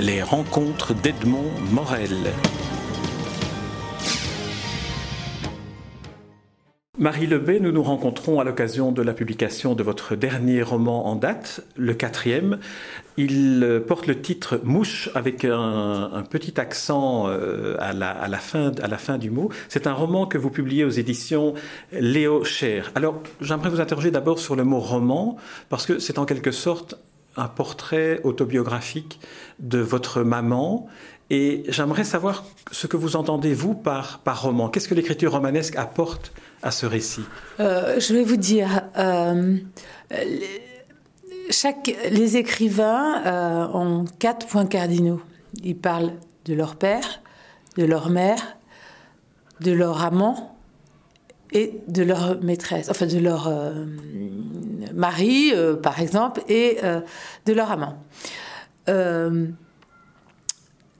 Les rencontres d'Edmond Morel. Marie Lebet, nous nous rencontrons à l'occasion de la publication de votre dernier roman en date, le quatrième. Il porte le titre Mouche avec un, petit accent euh, à la, fin, à la fin du mot. C'est un roman que vous publiez aux éditions Léo Cher. Alors, j'aimerais vous interroger d'abord sur le mot roman, parce que c'est en quelque sorte un portrait autobiographique de votre maman et j'aimerais savoir ce que vous entendez, vous, par, par roman. Qu'est-ce que l'écriture romanesque apporte à ce récit? Euh, Je vais vous dire, euh, les, chaque, les écrivains euh, ont quatre points cardinaux. Ils parlent de leur père, de leur mère, de leur amant et de leur maîtresse, enfin de leur mari, par exemple, et de leur amant.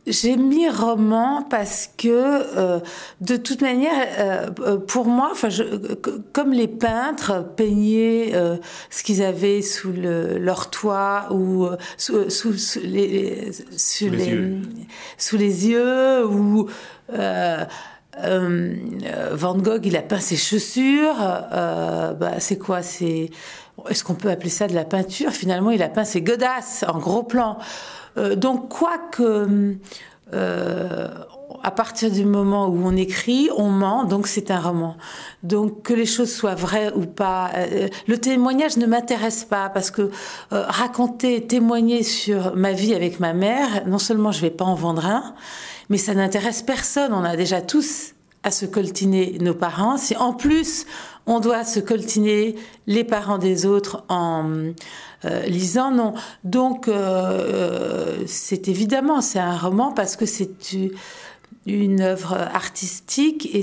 J'ai mis roman parce que, euh, de toute manière, euh, euh, pour moi, enfin, comme les peintres peignaient ce qu'ils avaient sous leur toit ou sous, les, sous, les, yeux. sous les yeux, ou Van Gogh, il a peint ses chaussures. bah, c'est quoi C'est est-ce qu'on peut appeler ça de la peinture? Finalement, il a peint ses godasses en gros plan. Euh, donc, quoi que euh, à partir du moment où on écrit, on ment, donc c'est un roman. Donc que les choses soient vraies ou pas, euh, le témoignage ne m'intéresse pas parce que raconter, témoigner sur ma vie avec ma mère, non seulement je vais pas en vendre un, mais ça n'intéresse personne. On a déjà tous à se coltiner nos parents. Si en plus on doit se coltiner les parents des autres en euh, lisant, non. Donc euh, euh, c'est évidemment c'est un roman parce que c'est une œuvre artistique et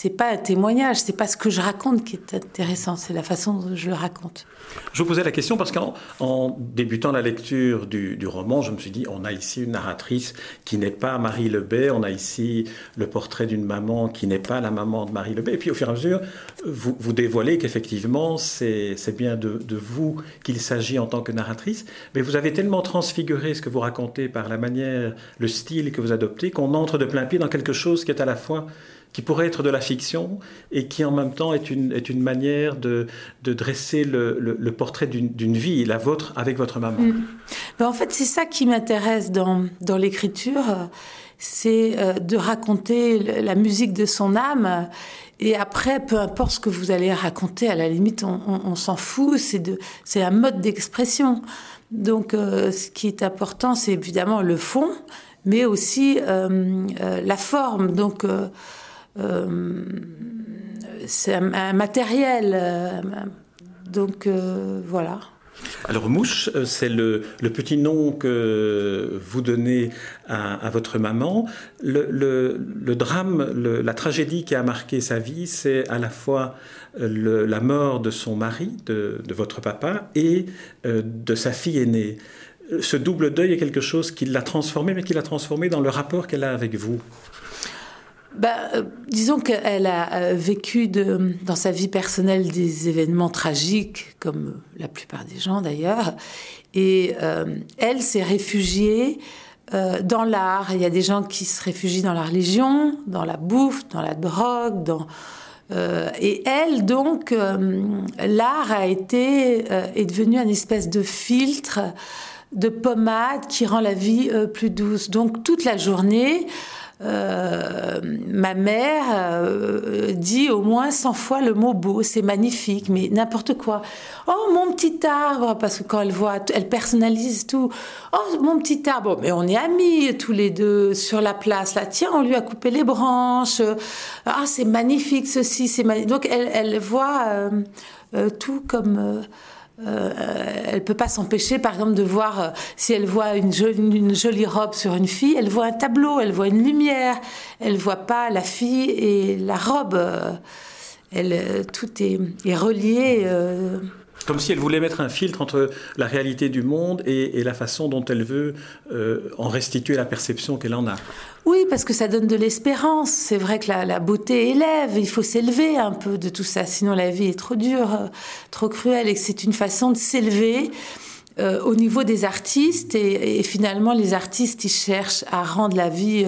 c'est pas un témoignage, c'est pas ce que je raconte qui est intéressant, c'est la façon dont je le raconte. Je vous posais la question parce qu'en débutant la lecture du, roman, je me suis dit, on a ici une narratrice qui n'est pas Marie Lebet, on a ici le portrait d'une maman qui n'est pas la maman de Marie Lebet. Et puis au fur et à mesure, vous, dévoilez qu'effectivement, c'est bien de vous qu'il s'agit en tant que narratrice, mais vous avez tellement transfiguré ce que vous racontez par la manière, le style que vous adoptez, qu'on entre de plein pied dans quelque chose qui est à la fois qui pourrait être de la fiction et qui en même temps est une, est une manière de, de dresser le, le, portrait d'une vie, la vôtre, avec votre maman. Mm. Ben, en fait, c'est ça qui m'intéresse dans, dans l'écriture, c'est euh, de raconter la musique de son âme. Et après, peu importe ce que vous allez raconter, à la limite, on, on, s'en fout, c'est un mode d'expression. Donc, euh, ce qui est important, c'est évidemment le fond, mais aussi euh, la forme. Donc, euh, c'est un, matériel. Euh, donc euh, voilà. Alors Mouche, c'est le, petit nom que vous donnez à, votre maman. Le, drame, la tragédie qui a marqué sa vie, c'est à la fois la mort de son mari, de votre papa, et de sa fille aînée. Ce double deuil est quelque chose qui l'a transformé, mais qui l'a transformé dans le rapport qu'elle a avec vous. Bah, euh, disons qu'elle a euh, vécu dans sa vie personnelle des événements tragiques, comme la plupart des gens d'ailleurs, et euh, elle s'est réfugiée dans l'art. Il y a des gens qui se réfugient dans la religion, dans la bouffe, dans la drogue, et elle, donc, l'art a été est devenu un espèce de filtre, de pommade qui rend la vie plus douce. Donc toute la journée, euh, ma mère euh, dit au moins 100 fois le mot beau, c'est magnifique, mais n'importe quoi. Oh, mon petit arbre, parce que quand elle voit, elle personnalise tout. Oh, mon petit arbre, mais on est amis tous les deux sur la place, là. Tiens, on lui a coupé les branches. Ah, c'est magnifique ceci, c'est magnifique. Donc elle, voit euh, tout comme euh, elle peut pas s'empêcher, par exemple, de voir euh, si elle voit une jolie, robe sur une fille, elle voit un tableau, elle voit une lumière, elle voit pas la fille et la robe. Euh, elle, tout est, relié. Comme si elle voulait mettre un filtre entre la réalité du monde et, la façon dont elle veut en restituer la perception qu'elle en a. Oui, parce que ça donne de l'espérance. C'est vrai que la, beauté élève, il faut s'élever un peu de tout ça, sinon la vie est trop dure, trop cruelle, et c'est une façon de s'élever. euh, au niveau des artistes. Et, finalement, les artistes, ils cherchent à rendre la vie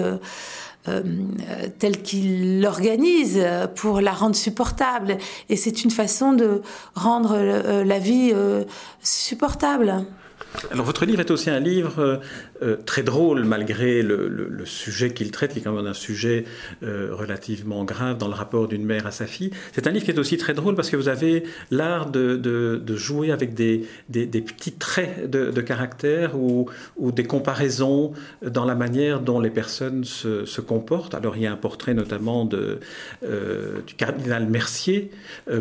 telle qu'ils l'organisent pour la rendre supportable. Et c'est une façon de rendre la vie supportable. Alors votre livre est aussi un livre euh, euh, très drôle malgré le, sujet qu'il traite, qui est quand même un sujet euh, relativement grave dans le rapport d'une mère à sa fille. C'est un livre qui est aussi très drôle parce que vous avez l'art de, jouer avec des, petits traits de, caractère ou, des comparaisons dans la manière dont les personnes se, comportent. Alors il y a un portrait notamment de, du cardinal Mercier,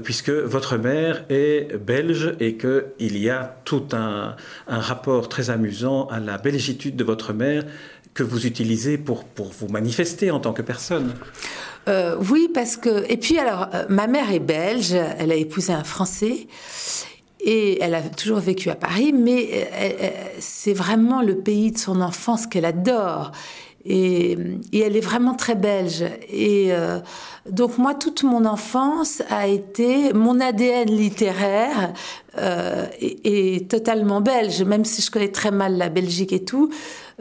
puisque votre mère est belge et qu'il y a tout un un rapport très amusant à la belgitude de votre mère que vous utilisez pour, pour vous manifester en tant que personne. Euh, oui, parce que... Et puis alors, euh, ma mère est belge, elle a épousé un Français. Et elle a toujours vécu à Paris, mais euh, c'est vraiment le pays de son enfance qu'elle adore. Et, elle est vraiment très belge. Et euh, donc moi, toute mon enfance a été mon ADN littéraire euh, est, totalement belge, même si je connais très mal la Belgique et tout.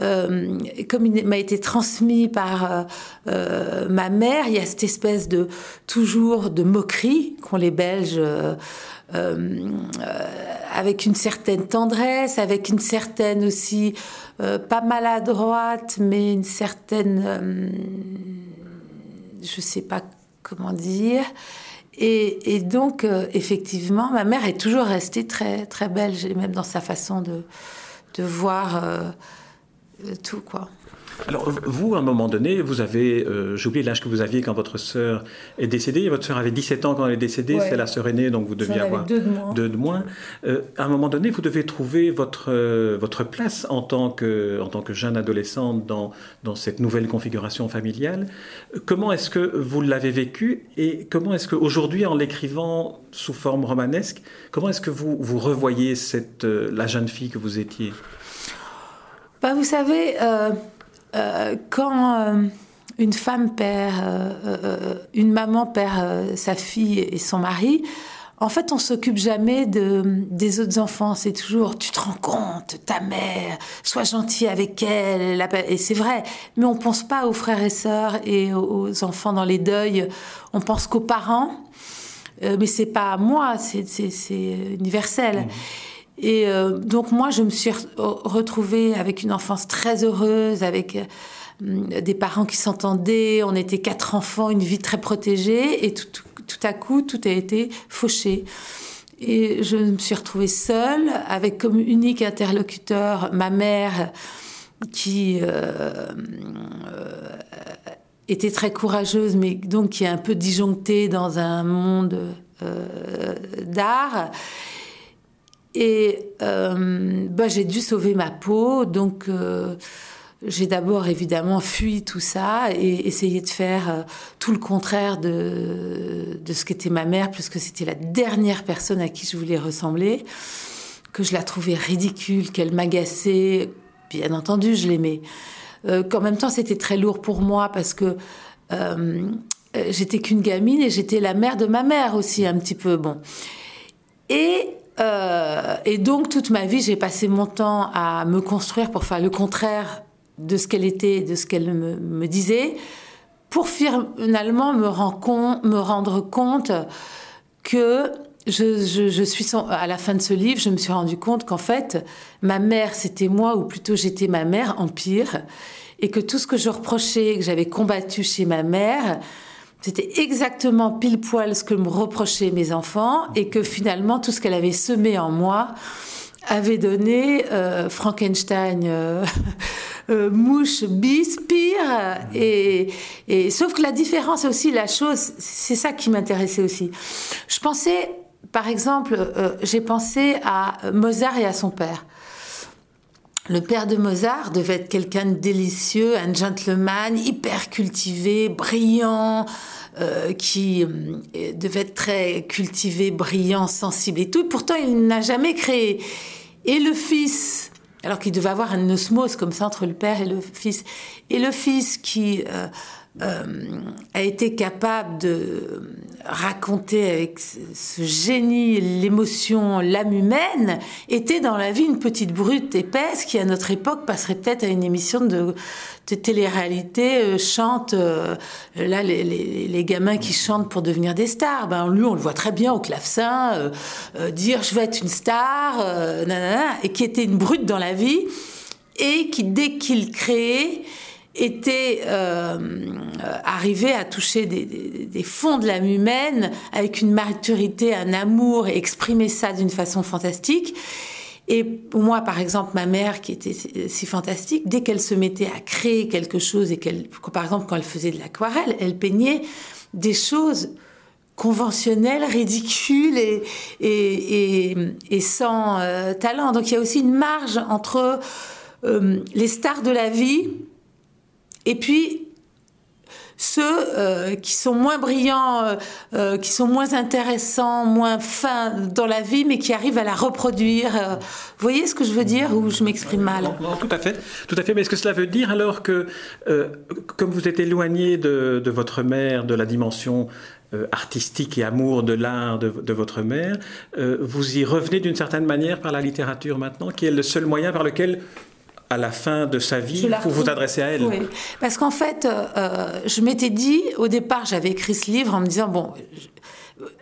Euh, comme il m'a été transmis par euh, ma mère, il y a cette espèce de toujours de moquerie qu'ont les Belges. Avec une certaine tendresse, avec une certaine aussi euh, pas maladroite, mais une certaine, euh, je sais pas comment dire. Et, donc, euh, effectivement, ma mère est toujours restée très, très belge, même dans sa façon de, de voir tout, quoi. Alors, vous, à un moment donné, vous avez, euh, j'ai oublié l'âge que vous aviez quand votre sœur est décédée. Votre sœur avait 17 ans quand elle est décédée, c'est la sœur aînée, donc vous deviez avoir deux de moins. Deux de moins. Euh, à un moment donné, vous devez trouver votre, euh, votre place en tant, que, en tant que jeune adolescente dans, dans cette nouvelle configuration familiale. Comment est-ce que vous l'avez vécu et comment est-ce qu'aujourd'hui, en l'écrivant sous forme romanesque, comment est-ce que vous, vous revoyez cette, la jeune fille que vous étiez? Bah, Vous savez euh, quand euh, une femme perd, euh, une maman perd sa fille et son mari, en fait, on s'occupe jamais de, des autres enfants. C'est toujours, tu te rends compte, ta mère, sois gentil avec elle. Et c'est vrai. Mais on pense pas aux frères et sœurs et aux enfants dans les deuils. On pense qu'aux parents. mais c'est pas moi, c'est universel. Mmh. Et euh, donc moi, je me suis retrouvée avec une enfance très heureuse, avec euh, des parents qui s'entendaient. On était quatre enfants, une vie très protégée. Et tout, à coup, tout a été fauché. Et je me suis retrouvée seule, avec comme unique interlocuteur ma mère, qui euh, était très courageuse, mais donc qui est un peu disjonctée dans un monde d'art. Et euh, bah, j'ai dû sauver ma peau, donc euh, j'ai d'abord évidemment fui tout ça et essayé de faire euh, tout le contraire de, de ce qu'était ma mère, puisque c'était la dernière personne à qui je voulais ressembler, que je la trouvais ridicule, qu'elle m'agaçait. Bien entendu, je l'aimais. qu'en même temps, c'était très lourd pour moi parce que j'étais qu'une gamine et j'étais la mère de ma mère aussi, un petit peu. Bon. Et euh, et donc, toute ma vie, j'ai passé mon temps à me construire pour faire le contraire de ce qu'elle était, de ce qu'elle me, disait, pour finalement me, rendre compte que je, suis à la fin de ce livre, je me suis rendu compte qu'en fait, ma mère, c'était moi, ou plutôt j'étais ma mère en pire, et que tout ce que je reprochais, que j'avais combattu chez ma mère, c'était exactement pile poil ce que me reprochaient mes enfants et que finalement tout ce qu'elle avait semé en moi avait donné euh, Frankenstein, euh, euh, mouche, bis, pire. Et, et, sauf que la différence aussi, la chose, c'est ça qui m'intéressait aussi. Je pensais, par exemple, j'ai pensé à Mozart et à son père. Le père de Mozart devait être quelqu'un de délicieux, un gentleman, hyper cultivé, brillant, euh, qui euh, devait être très cultivé, brillant, sensible et tout. Pourtant, il n'a jamais créé. Et le fils, alors qu'il devait avoir un osmose comme ça entre le père et le fils, et le fils qui euh, a été capable de raconter avec ce génie l'émotion, l'âme humaine, était dans la vie une petite brute épaisse qui, à notre époque, passerait peut-être à une émission de, de télé-réalité, euh, chante, euh, là, les, les, les, gamins qui chantent pour devenir des stars. Ben, lui, on le voit très bien au clavecin, dire je vais être une star, nanana, et qui était une brute dans la vie, et qui, dès qu'il créait, était euh, arrivé à toucher des, fonds de l'âme humaine avec une maturité, un amour et exprimer ça d'une façon fantastique. Et moi, par exemple, ma mère, qui était si fantastique, dès qu'elle se mettait à créer quelque chose et qu'elle, par exemple, quand elle faisait de l'aquarelle, elle peignait des choses conventionnelles, ridicules et sans euh, talent. Donc il y a aussi une marge entre euh, les stars de la vie et puis, ceux euh, qui sont moins brillants, euh, euh, qui sont moins intéressants, moins fins dans la vie, mais qui arrivent à la reproduire. Vous voyez ce que je veux dire ou je m'exprime mal? Tout à fait, tout à fait. Mais est-ce que cela veut dire alors que, comme vous êtes éloigné de, votre mère, de la dimension artistique et amour de l'art de, votre mère, vous y revenez d'une certaine manière par la littérature maintenant, qui est le seul moyen par lequel à la fin de sa vie pour vous adresser à elle. Oui, parce qu'en fait, euh, je m'étais dit, au départ, j'avais écrit ce livre en me disant, bon, je,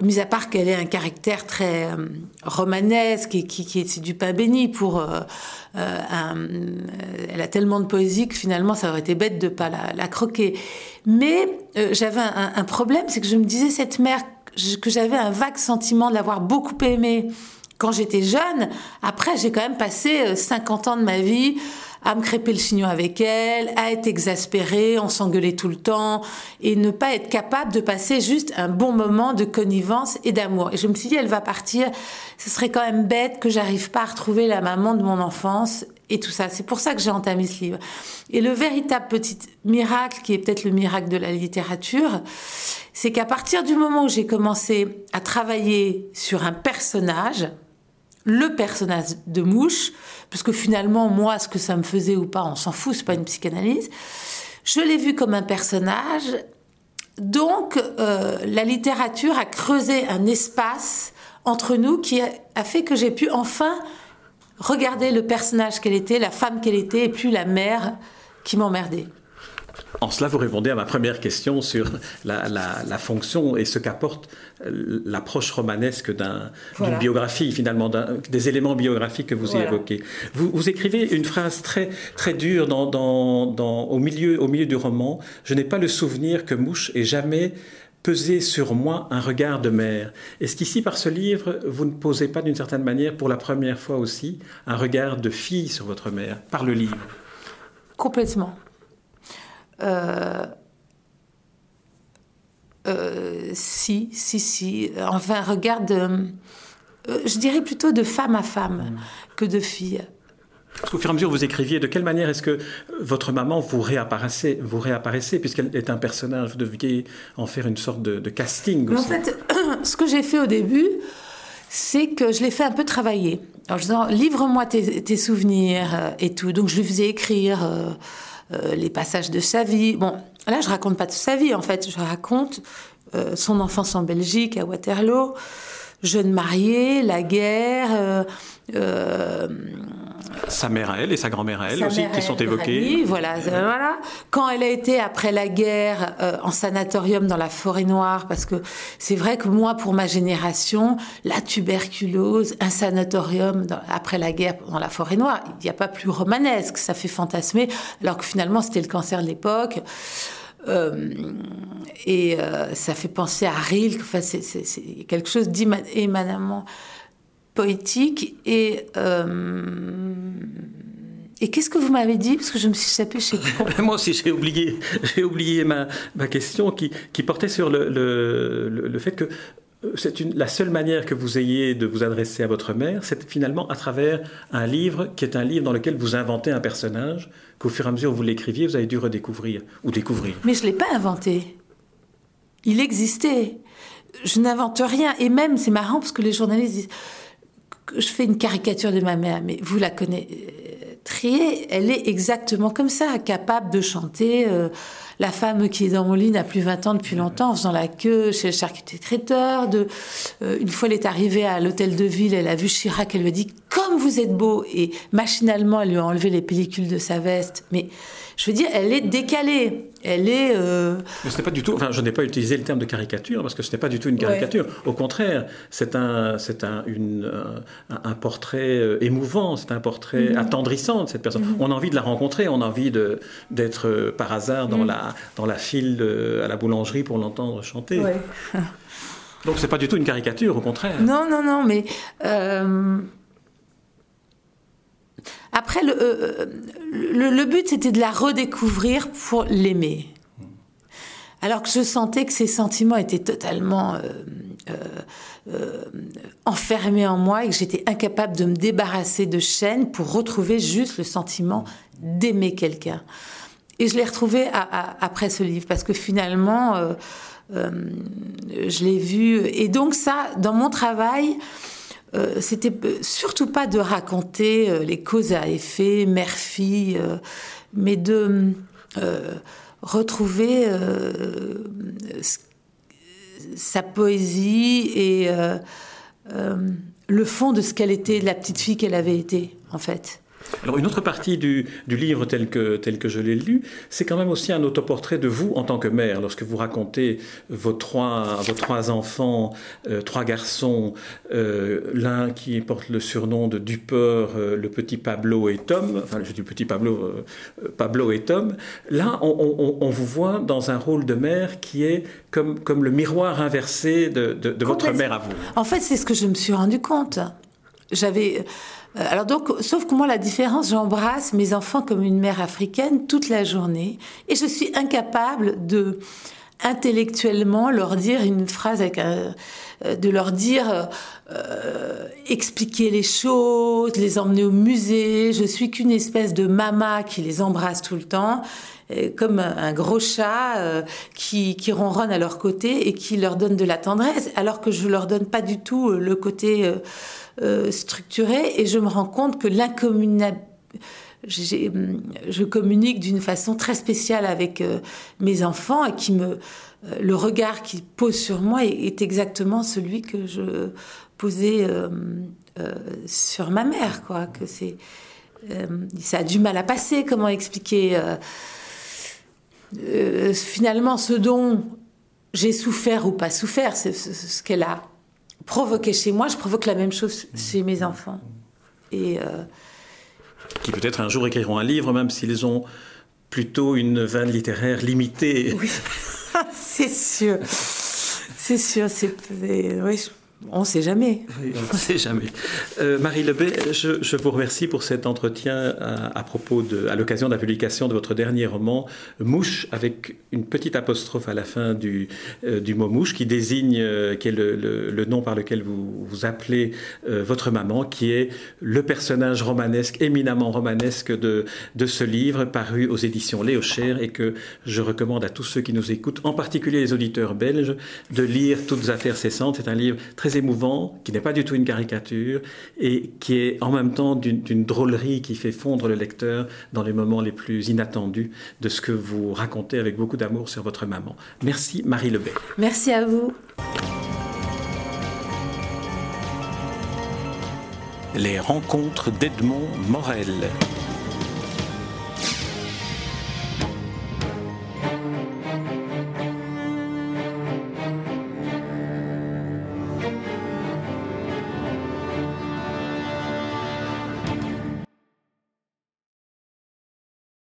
mis à part qu'elle ait un caractère très euh, romanesque et qui, qui c'est du pain béni pour... Euh, euh un, elle a tellement de poésie que finalement, ça aurait été bête de pas la, la croquer. Mais euh, j'avais un, un, problème, c'est que je me disais, cette mère, que j'avais un vague sentiment de l'avoir beaucoup aimée quand j'étais jeune, après, j'ai quand même passé 50 euh, ans de ma vie à me crêper le chignon avec elle, à être exaspérée, on s'engueulait tout le temps, et ne pas être capable de passer juste un bon moment de connivence et d'amour. Et je me suis dit, elle va partir, ce serait quand même bête que j'arrive pas à retrouver la maman de mon enfance et tout ça. C'est pour ça que j'ai entamé ce livre. Et le véritable petit miracle, qui est peut-être le miracle de la littérature, c'est qu'à partir du moment où j'ai commencé à travailler sur un personnage, le personnage de Mouche, parce que finalement, moi, ce que ça me faisait ou pas, on s'en fout, c'est pas une psychanalyse. Je l'ai vu comme un personnage. Donc, euh, la littérature a creusé un espace entre nous qui a, a fait que j'ai pu enfin regarder le personnage qu'elle était, la femme qu'elle était, et plus la mère qui m'emmerdait. En cela, vous répondez à ma première question sur la, la, la fonction et ce qu'apporte euh, l'approche romanesque d'une voilà. biographie, finalement, des éléments biographiques que vous voilà. évoquez. Vous, vous, écrivez une phrase très, très dure dans, dans, dans, au, milieu, au milieu du roman. Je n'ai pas le souvenir que Mouche ait jamais pesé sur moi un regard de mère. Est-ce qu'ici, par ce livre, vous ne posez pas d'une certaine manière, pour la première fois aussi, un regard de fille sur votre mère, par le livre? Complètement. Euh, euh, si, si, si. Enfin, regarde, euh, je dirais plutôt de femme à femme mmh. que de fille. Parce qu'au fur et à mesure vous écriviez, de quelle manière est-ce que votre maman vous réapparaissait, vous réapparaissait puisqu'elle est un personnage, vous deviez en faire une sorte de, de casting aussi. En fait, ce que j'ai fait au début, c'est que je l'ai fait un peu travailler. En disant, livre-moi tes, tes, souvenirs et tout. Donc je lui faisais écrire. Euh, les passages de sa vie. Bon, là, je raconte pas toute sa vie, en fait. Je raconte euh, son enfance en Belgique, à Waterloo, jeune mariée, la guerre. Euh, euh sa mère à elle et sa grand-mère à elle aussi, qui sont évoquées. Voilà, voilà. Quand elle a été après la guerre euh, en sanatorium dans la forêt noire, parce que c'est vrai que moi, pour ma génération, la tuberculose, un sanatorium dans, après la guerre dans la forêt noire, il n'y a pas plus romanesque, ça fait fantasmer, alors que finalement c'était le cancer de l'époque. Euh, et euh, ça fait penser à Rilke, enfin, c'est quelque chose d'émanemment poétique et euh, et qu'est-ce que vous m'avez dit? Parce que je me suis échappée chez Moi aussi, j'ai oublié, j'ai oublié ma, ma question qui, qui portait sur le, le, le, le fait que euh, c'est la seule manière que vous ayez de vous adresser à votre mère, c'est finalement à travers un livre qui est un livre dans lequel vous inventez un personnage qu'au fur et à mesure où vous l'écriviez, vous avez dû redécouvrir ou découvrir. Mais je ne l'ai pas inventé. Il existait. Je n'invente rien. Et même, c'est marrant parce que les journalistes disent je fais une caricature de ma mère, mais vous la connaissez. Trier, elle est exactement comme ça, capable de chanter euh, la femme qui est dans mon lit n'a plus 20 ans depuis longtemps, en faisant la queue chez le charcutier traiteur. De, euh, une fois, elle est arrivée à l'hôtel de ville, elle a vu Chirac, elle lui a dit Comme vous êtes beau Et machinalement, elle lui a enlevé les pellicules de sa veste. Mais je veux dire, elle est décalée. Elle est. Euh... Mais ce n'est pas du tout. Enfin, je n'ai pas utilisé le terme de caricature parce que ce n'est pas du tout une caricature. Au contraire, c'est un, c'est un, une, un, portrait euh, émouvant, c'est un portrait mm-hmm. attendrissant de cette personne. Mm-hmm. On a envie de la rencontrer, on a envie de, d'être euh, par hasard dans, mm. la, dans la file à la boulangerie pour l'entendre chanter. Ouais. Donc, c'est pas du tout une caricature, au contraire. Non, non, non, mais. Euh... Après, le, euh, le, but, c'était de la redécouvrir pour l'aimer. Alors que je sentais que ses sentiments étaient totalement euh, euh, enfermés en moi et que j'étais incapable de me débarrasser de chaînes pour retrouver juste le sentiment d'aimer quelqu'un. Et je l'ai retrouvé après ce livre parce que finalement, je l'ai vu. Et donc ça, dans mon travail, euh, c'était surtout pas de raconter euh, les causes à effet, mère-fille, euh, mais de retrouver sa poésie et le fond de ce qu'elle était, la petite fille qu'elle avait été, en fait. Alors une autre partie du, livre tel que, tel que je l'ai lu, c'est quand même aussi un autoportrait de vous en tant que mère. Lorsque vous racontez vos trois, vos trois enfants, euh, trois garçons, euh, l'un qui porte le surnom de Dupeur, euh, le petit Pablo et Tom, enfin je dis petit Pablo, Pablo et Tom, là on, on, vous voit dans un rôle de mère qui est comme, comme le miroir inversé de, de, de votre mère à vous. En fait c'est ce que je me suis rendu compte. J'avais euh, alors donc, sauf que moi, la différence, j'embrasse mes enfants comme une mère africaine toute la journée, et je suis incapable de intellectuellement leur dire une phrase avec euh, de leur dire euh, expliquer les choses, les emmener au musée. Je suis qu'une espèce de mama qui les embrasse tout le temps, comme un gros chat qui, qui ronronne à leur côté et qui leur donne de la tendresse, alors que je leur donne pas du tout le côté euh, structurée et je me rends compte que l'incommunable je communique d'une façon très spéciale avec euh, mes enfants et qui me euh, le regard qu'ils posent sur moi est, exactement celui que je posais sur ma mère quoi que c'est ça a du mal à passer comment expliquer finalement ce dont j'ai souffert ou pas souffert c'est ce qu'elle a provoquer chez moi, je provoque la même chose chez mes enfants. Et euh, Qui peut-être un jour écriront un livre, même s'ils ont plutôt une veine littéraire limitée. Oui, c'est sûr. C'est sûr. C'est, oui, on ne sait jamais. on ne sait jamais. Euh, Marie Lebet, je, vous remercie pour cet entretien à, propos de, à l'occasion de la publication de votre dernier roman, Mouche, avec une petite apostrophe à la fin du, euh, du mot mouche, qui désigne, euh, qui est le, nom par lequel vous, vous appelez votre maman, qui est le personnage romanesque, éminemment romanesque de, de ce livre, paru aux éditions Léo Cher, et que je recommande à tous ceux qui nous écoutent, en particulier les auditeurs belges, de lire Toutes affaires cessantes. C'est un livre très émouvant, qui n'est pas du tout une caricature et qui est en même temps d'une drôlerie qui fait fondre le lecteur dans les moments les plus inattendus de ce que vous racontez avec beaucoup d'amour sur votre maman. Merci Marie Lebet. Merci à vous. Les rencontres d'Edmond Morel.